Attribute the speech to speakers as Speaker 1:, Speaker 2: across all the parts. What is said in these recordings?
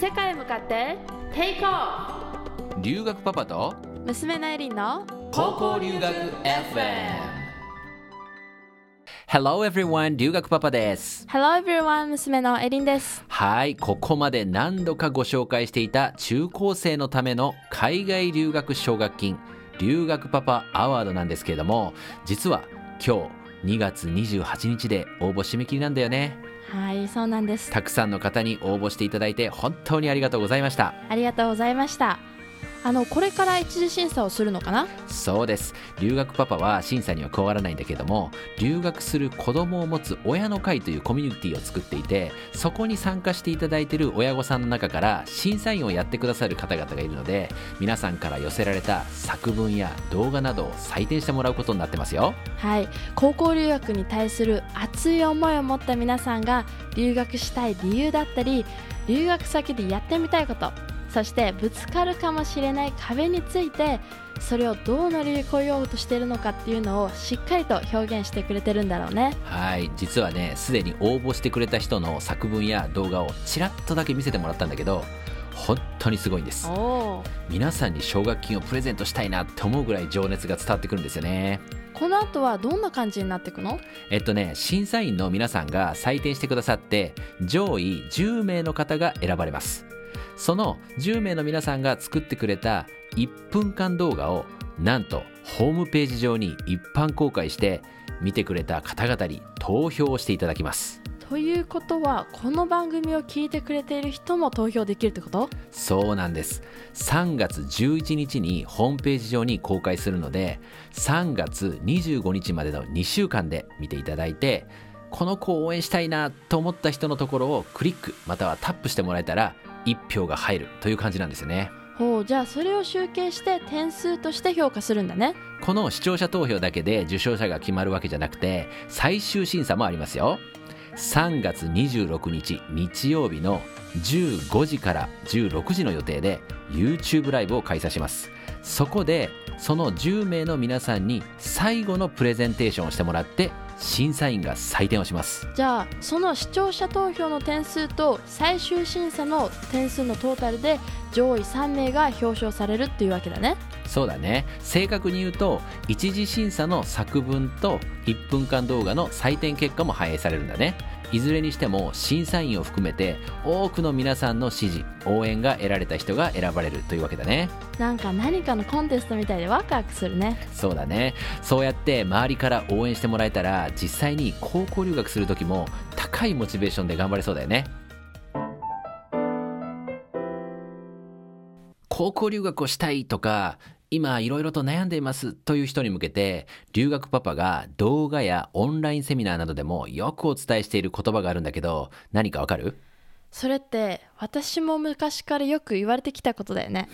Speaker 1: 世界へ向かってテイクオフ
Speaker 2: 留学パパと
Speaker 1: 娘のエリンの
Speaker 2: 高校留学 FM Hello everyone 留学パパです。
Speaker 1: Hello everyone 娘のエリンです。
Speaker 2: はいここまで何度かご紹介していた中高生のための海外留学奨学金留学パパアワードなんですけれども実は今日2月28日で応募締め切りなんだよね
Speaker 1: はいそうなんです。
Speaker 2: たくさんの方に応募していただいて本当にありがとうございました。
Speaker 1: ありがとうございましたあのこれから一次審査をするのかな？
Speaker 2: そうです。留学パパは審査には加わらないんだけども留学する子供を持つ親の会というコミュニティを作っていてそこに参加していただいている親御さんの中から審査員をやってくださる方々がいるので皆さんから寄せられた作文や動画などを採点してもらうことになってますよ。
Speaker 1: はい。高校留学に対する熱い思いを持った皆さんが留学したい理由だったり留学先でやってみたいことそしてぶつかるかもしれない壁についてそれをどう乗り越えようとしているのかっていうのをしっかりと表現してくれてるんだろうね。
Speaker 2: はい。実はねすでに応募してくれた人の作文や動画をちらっとだけ見せてもらったんだけど本当にすごいんです。皆さんに奨学金をプレゼントしたいなって思うぐらい情熱が伝わってくるんですよね。
Speaker 1: この後はどんな感じになっていくの？
Speaker 2: えっとね審査員の皆さんが採点してくださって上位10名の方が選ばれますその10名の皆さんが作ってくれた1分間動画をなんとホームページ上に一般公開して見てくれた方々に投票をしていただきます。
Speaker 1: ということはこの番組を聞いてくれている人も投票できるってこと？
Speaker 2: そうなんです。3月11日にホームページ上に公開するので3月25日までの2週間で見ていただいてこの子を応援したいなと思った人のところをクリックまたはタップしてもらえたら1票が入るという感じなんですよね。
Speaker 1: ほうじゃあそれを集計して点数として評価するんだね。
Speaker 2: この視聴者投票だけで受賞者が決まるわけじゃなくて最終審査もありますよ。3月26日日曜日の15時から16時の予定で YouTube ライブを開催します。そこでその10名の皆さんに最後のプレゼンテーションをしてもらって審査員が採点をします。
Speaker 1: じゃあその視聴者投票の点数と最終審査の点数のトータルで上位3名が表彰されるっていうわけだね。
Speaker 2: そうだね。正確に言うと一次審査の作文と1分間動画の採点結果も反映されるんだねいずれにしても審査員を含めて多くの皆さんの支持応援が得られた人が選ばれるというわけだね。
Speaker 1: なんか何かのコンテストみたいでワクワクするね。
Speaker 2: そうだね。そうやって周りから応援してもらえたら実際に高校留学する時も高いモチベーションで頑張れそうだよね。高校留学をしたいとか今いろいろと悩んでいますという人に向けて留学パパが動画やオンラインセミナーなどでもよくお伝えしている言葉があるんだけど何かわかる？
Speaker 1: それって私も昔からよく言われてきたことだよね。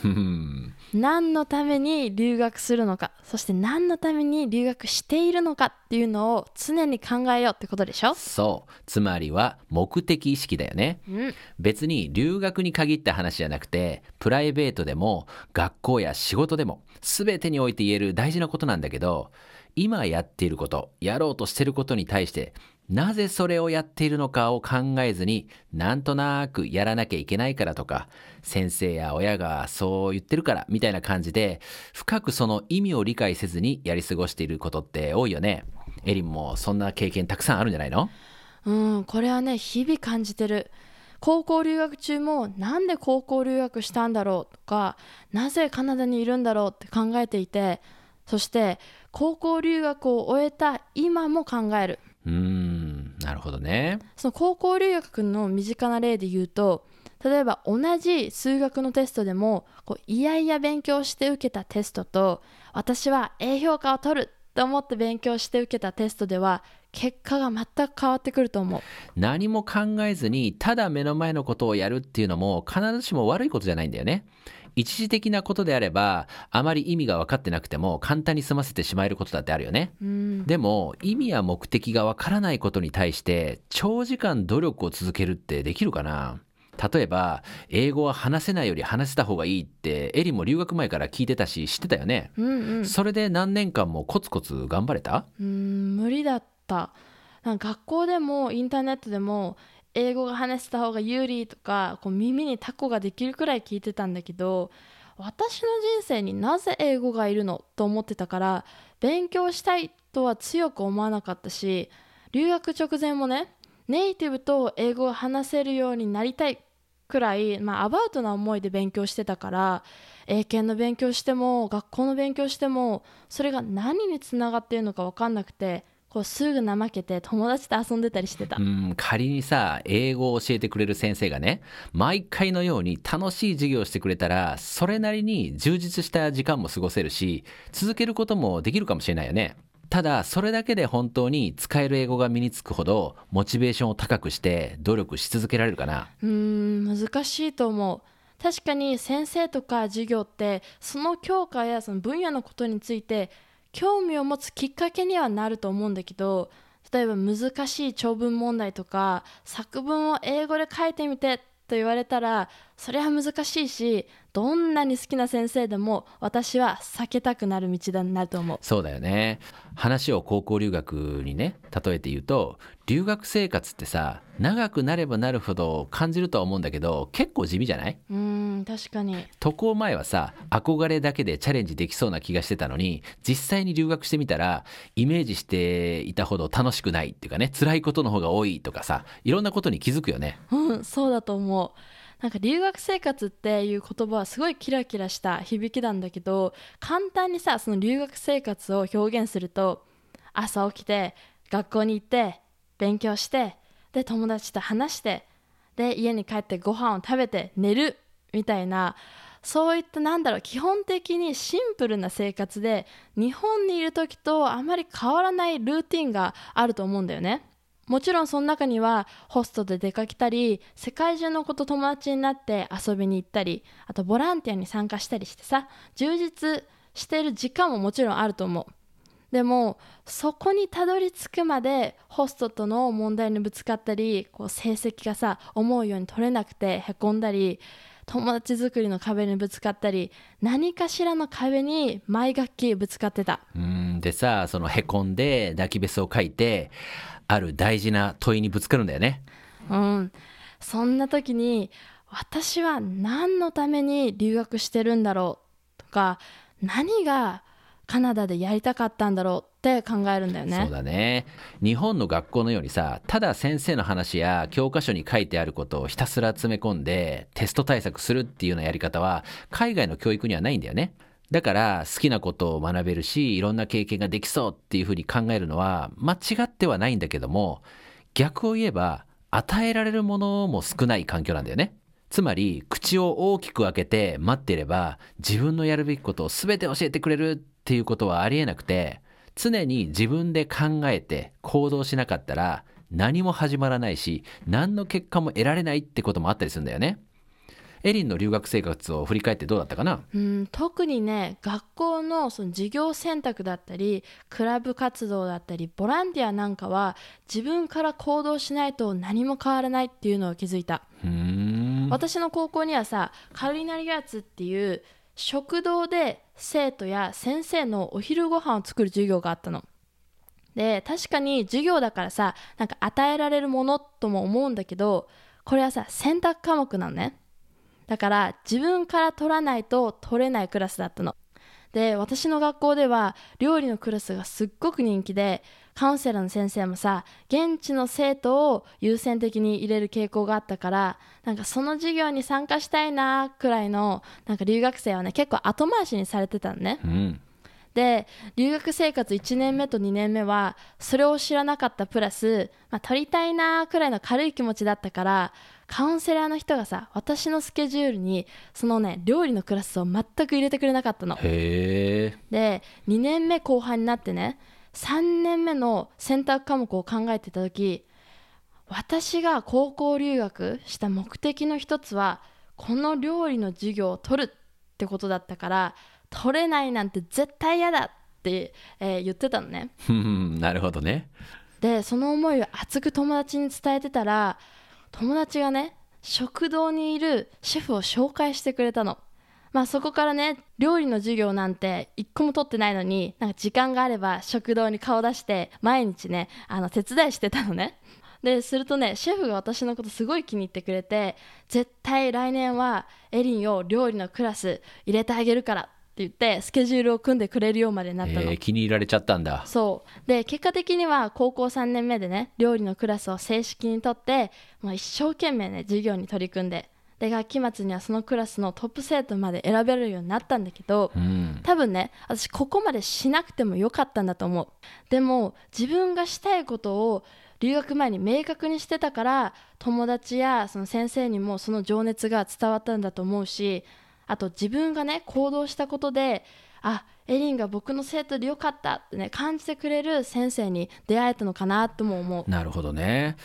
Speaker 1: 何のために留学するのかそして何のために留学しているのかっていうのを常に考えようってことでしょ？
Speaker 2: そう。つまりは目的意識だよね。
Speaker 1: うん。
Speaker 2: 別に留学に限った話じゃなくてプライベートでも学校や仕事でも全てにおいて言える大事なことなんだけど今やっていることやろうとしてることに対してなぜそれをやっているのかを考えずになんとなくやらなきゃいけないからとか先生や親がそう言ってるからみたいな感じで深くその意味を理解せずにやり過ごしていることって多いよね。エリンもそんな経験たくさんあるんじゃないの？
Speaker 1: うんこれはね日々感じてる。高校留学中もなんで高校留学したんだろうとかなぜカナダにいるんだろうって考えていてそして高校留学を終えた今も考える。
Speaker 2: うーんなるほどね。
Speaker 1: その高校留学の身近な例で言うと例えば同じ数学のテストでもこういやいや勉強して受けたテストと私は A 評価を取ると思って勉強して受けたテストでは結果が全く変わってくると思う。
Speaker 2: 何も考えずにただ目の前のことをやるっていうのも必ずしも悪いことじゃないんだよね一時的なことであればあまり意味が分かってなくても簡単に済ませてしまえることだってあるよね。
Speaker 1: うん。
Speaker 2: でも意味や目的が分からないことに対して長時間努力を続けるってできるかな。例えば英語は話せないより話せた方がいいってエリも留学前から聞いてたし知ってたよね、
Speaker 1: うんうん。
Speaker 2: それで何年間もコツコツ頑張れた？
Speaker 1: うーん無理だった。学校でもインターネットでも英語が話せた方が有利とかこう耳にタコができるくらい聞いてたんだけど私の人生になぜ英語がいるのと思ってたから勉強したいとは強く思わなかったし留学直前もねネイティブと英語を話せるようになりたいくらい、まあ、アバウトな思いで勉強してたから英検の勉強しても学校の勉強してもそれが何につながっているのか分かんなくてこうすぐ怠けて友達と遊んでたりしてた。
Speaker 2: うん仮にさ英語を教えてくれる先生がね毎回のように楽しい授業をしてくれたらそれなりに充実した時間も過ごせるし続けることもできるかもしれないよね。ただそれだけで本当に使える英語が身につくほどモチベーションを高くして努力し続けられるかな。
Speaker 1: うーん難しいと思う。確かに先生とか授業ってその教科やその分野のことについて興味を持つきっかけにはなると思うんだけど例えば難しい長文問題とか作文を英語で書いてみてと言われたらそれは難しいしどんなに好きな先生でも私は避けたくなる道だなると思う。
Speaker 2: そうだよね。話を高校留学にね例えて言うと留学生活ってさ長くなればなるほど感じるとは思うんだけど結構地味じゃない？う
Speaker 1: ーん確かに。
Speaker 2: 渡航前はさ憧れだけでチャレンジできそうな気がしてたのに実際に留学してみたらイメージしていたほど楽しくないっていうかね辛いことの方が多いとかさいろんなことに気づくよね。
Speaker 1: うんそうだと思うなんか留学生活っていう言葉はすごいキラキラした響きなんだけど簡単にさその留学生活を表現すると朝起きて学校に行って勉強してで友達と話してで家に帰ってご飯を食べて寝るみたいなそういったなんだろう基本的にシンプルな生活で日本にいる時とあまり変わらないルーティンがあると思うんだよね。もちろんその中にはホストで出かけたり世界中の子と友達になって遊びに行ったりあとボランティアに参加したりしてさ充実してる時間ももちろんあると思う。でもそこにたどり着くまでホストとの問題にぶつかったりこう成績がさ思うように取れなくてへこんだり友達作りの壁にぶつかったり何かしらの壁に毎学期ぶつかってた。
Speaker 2: うんでさそのへこんで抱きべそを書いてある大事な問いにぶつかるんだよね。
Speaker 1: うん、そんな時に私は何のために留学してるんだろうとか何がカナダでやりたかったんだろうって考えるんだよね。
Speaker 2: そうだね。日本の学校のようにさただ先生の話や教科書に書いてあることをひたすら詰め込んでテスト対策するっていうようなやり方は海外の教育にはないんだよねだから好きなことを学べるしいろんな経験ができそうっていうふうに考えるのは間違ってはないんだけども逆を言えば与えられるものも少ない環境なんだよね。つまり口を大きく開けて待っていれば自分のやるべきことを全て教えてくれるっていうことはありえなくて常に自分で考えて行動しなかったら何も始まらないし何の結果も得られないってこともあったりするんだよね。エリンの留学生活を振り返ってどうだったかな？
Speaker 1: うん、特にね学校のその授業選択だったりクラブ活動だったりボランティアなんかは自分から行動しないと何も変わらないっていうのを気づいた。
Speaker 2: うーん。
Speaker 1: 私の高校にはさカルリナリアーツっていう食堂で生徒や先生のお昼ご飯を作る授業があったの。で確かに授業だからさなんか与えられるものとも思うんだけどこれはさ選択科目なのねだから自分から取らないと取れないクラスだったの。で私の学校では料理のクラスがすっごく人気でカウンセラーの先生もさ現地の生徒を優先的に入れる傾向があったからなんかその授業に参加したいなくらいのなんか留学生はね結構後回しにされてたのね。
Speaker 2: うん。
Speaker 1: で留学生活1年目と2年目はそれを知らなかったプラス、まあ、取りたいなくらいの軽い気持ちだったからカウンセラーの人がさ私のスケジュールにそのね料理のクラスを全く入れてくれなかったの。
Speaker 2: へえ
Speaker 1: で2年目後半になってね3年目の選択科目を考えてた時私が高校留学した目的の一つはこの料理の授業を取るってことだったから取れないなんて絶対嫌だって、えー言ってたのね。
Speaker 2: なるほどね。
Speaker 1: でその思いを熱く友達に伝えてたら友達がね食堂にいるシェフを紹介してくれたの。まあそこからね料理の授業なんて一個も取ってないのになんか時間があれば食堂に顔出して毎日ねあの手伝いしてたのね。でするとねシェフが私のことすごい気に入ってくれて絶対来年はエリンを料理のクラス入れてあげるから言ってスケジュールを組んでくれるようまでになったの、
Speaker 2: えー気に入られちゃったんだ。
Speaker 1: そう。で結果的には高校3年目でね料理のクラスを正式に取ってもう一生懸命ね授業に取り組んでで学期末にはそのクラスのトップ生徒まで選べるようになったんだけど、
Speaker 2: うん。
Speaker 1: 多分ね私ここまでしなくてもよかったんだと思う。でも自分がしたいことを留学前に明確にしてたから友達やその先生にもその情熱が伝わったんだと思うしあと自分がね行動したことであエリンが僕の生徒でよかったってね感じてくれる先生に出会えたのかなとも思う。
Speaker 2: なるほどね。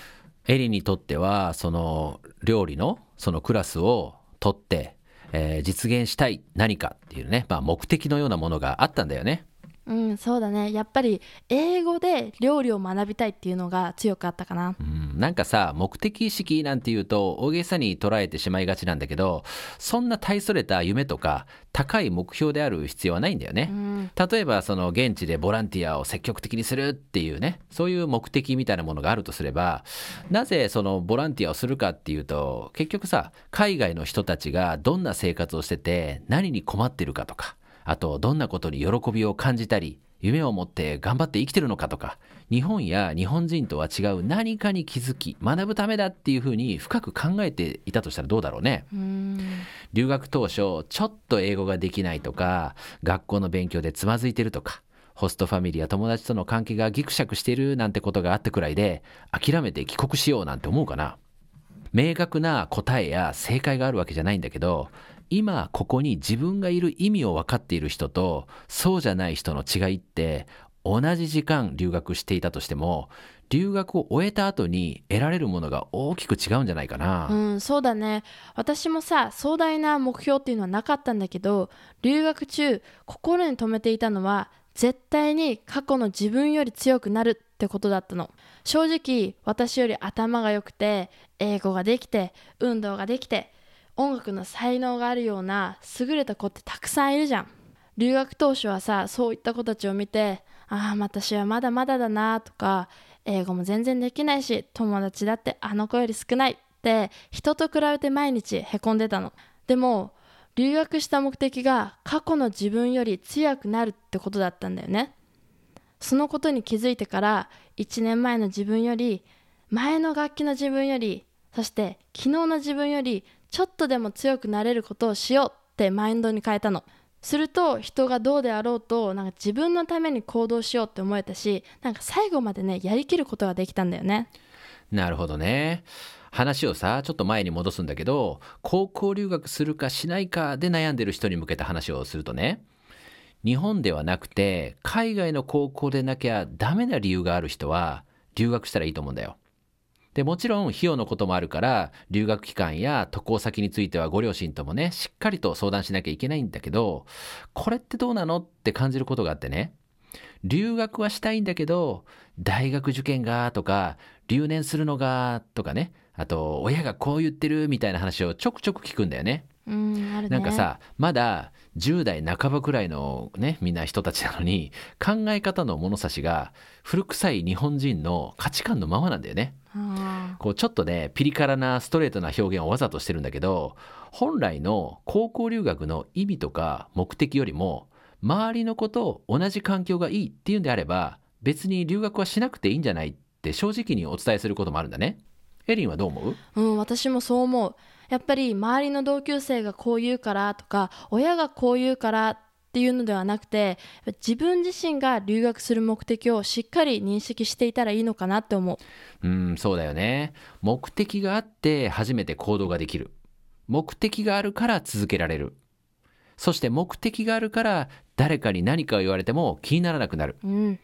Speaker 2: エリンにとってはその料理のそのクラスを取って、えー実現したい何かっていうね、まあ、目的のようなものがあったんだよね。
Speaker 1: うんそうだね。やっぱり英語で料理を学びたいっていうのが強くあったかな。
Speaker 2: うんなんかさ目的意識なんていうと大げさに捉えてしまいがちなんだけどそんな大それた夢とか高い目標である必要はないんだよね、
Speaker 1: うん。
Speaker 2: 例えばその現地でボランティアを積極的にするっていうねそういう目的みたいなものがあるとすればなぜそのボランティアをするかっていうと結局さ海外の人たちがどんな生活をしてて何に困ってるかとかあとどんなことに喜びを感じたり夢を持って頑張って生きてるのかとか日本や日本人とは違う何かに気づき学ぶためだっていうふうに深く考えていたとしたらどうだろうね。
Speaker 1: うん
Speaker 2: 留学当初ちょっと英語ができないとか学校の勉強でつまずいてるとかホストファミリーや友達との関係がギクシャクしているなんてことがあったくらいで諦めて帰国しようなんて思うかな明確な答えや正解があるわけじゃないんだけど今ここに自分がいる意味を分かっている人とそうじゃない人の違いって同じ時間留学していたとしても留学を終えた後に得られるものが大きく違うんじゃないかな。
Speaker 1: うん、そうだね私もさ壮大な目標っていうのはなかったんだけど留学中心に留めていたのは絶対に過去の自分より強くなるってことだったの正直私より頭が良くて英語ができて運動ができて音楽の才能があるような優れた子ってたくさんいるじゃん。留学当初はさそういった子たちを見てああ私はまだまだだなとか英語も全然できないし友達だってあの子より少ないって人と比べて毎日へこんでたの。でも留学した目的が過去の自分より強くなるってことだったんだよね。そのことに気づいてから1年前の自分より前の楽器の自分よりそして昨日の自分よりちょっとでも強くなれることをしようってマインドに変えたのすると人がどうであろうとなんか自分のために行動しようって思えたしなんか最後までねやりきることができたんだよね
Speaker 2: なるほどね。話をさ、ちょっと前に戻すんだけど、高校留学するかしないかで悩んでる人に向けた話をするとね、日本ではなくて、海外の高校でなきゃダメな理由がある人は、留学したらいいと思うんだよ。で、もちろん費用のこともあるから、留学期間や渡航先についてはご両親ともね、しっかりと相談しなきゃいけないんだけど、これってどうなのって感じることがあってね、留学はしたいんだけど大学受験がとか留年するのがとかね。あと親がこう言ってるみたいな話をちょくちょく聞くんだよね。
Speaker 1: うんあるね。
Speaker 2: なんかさまだ10代半ばくらいのねみんな人たちなのに考え方の物差しが古臭い日本人の価値観のままなんだよね。
Speaker 1: あ
Speaker 2: こうちょっとねピリ辛なストレートな表現をわざとしてるんだけど本来の高校留学の意味とか目的よりも周りの子と同じ環境がいいっていうんであれば別に留学はしなくていいんじゃないって正直にお伝えすることもあるんだね。エリンはどう思う？
Speaker 1: ーうん私もそう思うやっぱり周りの同級生がこう言うからとか親がこう言うからっていうのではなくて自分自身が留学する目的をしっかり認識していたらいいのかなって思う
Speaker 2: うんそうだよね。目的があって初めて行動ができる。目的があるから続けられる。そして目的があるから誰かに何かを言われても気にならなくなる。
Speaker 1: うん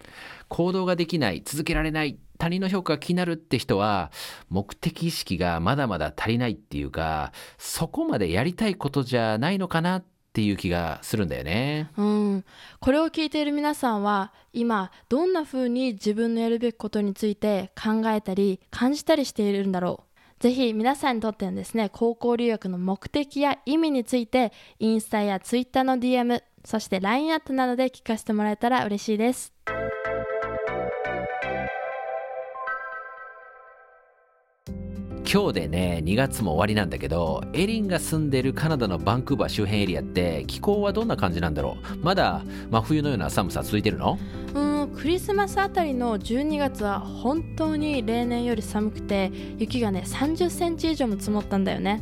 Speaker 2: 行動ができない続けられない他人の評価が気になるって人は目的意識がまだまだ足りないっていうかそこまでやりたいことじゃないのかなっていう気がするんだよね。
Speaker 1: うん、これを聞いている皆さんは今どんな風に自分のやるべきことについて考えたり感じたりしているんだろう。ぜひ皆さんにとってのですね高校留学の目的や意味についてインスタやツイッターの DM そして LINE アットなどで聞かせてもらえたら嬉しいです。
Speaker 2: 今日でね2月も終わりなんだけどエリンが住んでるカナダのバンクーバー周辺エリアって気候はどんな感じなんだろう？まだ真冬のような寒さ続いてるの？
Speaker 1: うんクリスマスあたりの12月は本当に例年より寒くて雪がね30センチ以上も積もったんだよね。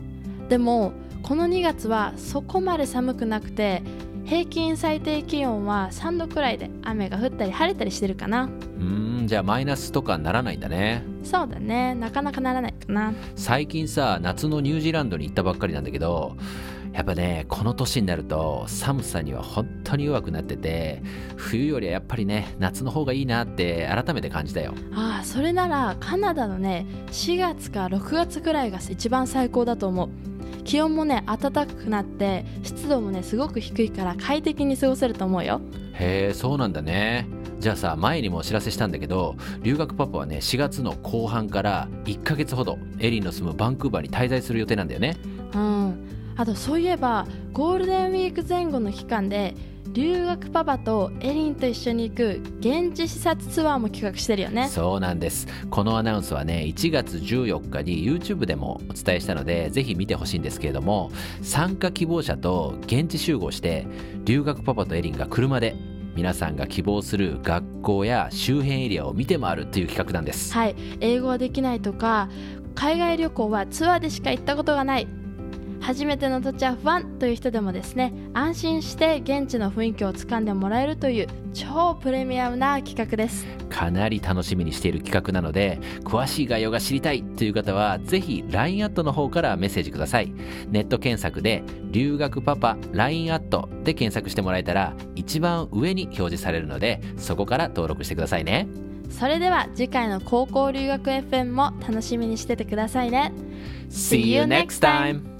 Speaker 1: でもこの2月はそこまで寒くなくて平均最低気温は3度くらいで雨が降ったり晴れたりしてるかな。
Speaker 2: うんじゃあマイナスとかならないんだね。
Speaker 1: そうだね。なかなかならないかな。
Speaker 2: 最近さ夏のニュージーランドに行ったばっかりなんだけどやっぱねこの年になると寒さには本当に弱くなってて冬よりはやっぱりね夏の方がいいなって改めて感じたよ。
Speaker 1: ああそれならカナダのね4月か6月くらいが一番最高だと思う気温もね暖かくなって湿度もねすごく低いから快適に過ごせると思うよ。
Speaker 2: へえそうなんだね。じゃあさ前にもお知らせしたんだけど留学パパはね4月の後半から1ヶ月ほどエリンの住むバンクーバーに滞在する予定なんだよね。
Speaker 1: うん。あとそういえばゴールデンウィーク前後の期間で留学パパとエリンと一緒に行く現地視察ツアーも企画してるよね。
Speaker 2: そうなんです。このアナウンスはね1月14日に YouTube でもお伝えしたのでぜひ見てほしいんですけれども参加希望者と現地集合して留学パパとエリンが車で皆さんが希望する学校や周辺エリアを見て回るという企画なんです。
Speaker 1: はい。英語はできないとか海外旅行はツアーでしか行ったことがない初めての土地は不安という人でもですね安心して現地の雰囲気をつかんでもらえるという超プレミアムな企画です。
Speaker 2: かなり楽しみにしている企画なので詳しい概要が知りたいという方はぜひ LINE アットの方からメッセージください。ネット検索で留学パパ LINE アットで検索してもらえたら一番上に表示されるのでそこから登録してくださいね。
Speaker 1: それでは次回の高校留学 FM も楽しみにしててくださいね。
Speaker 2: See you next time!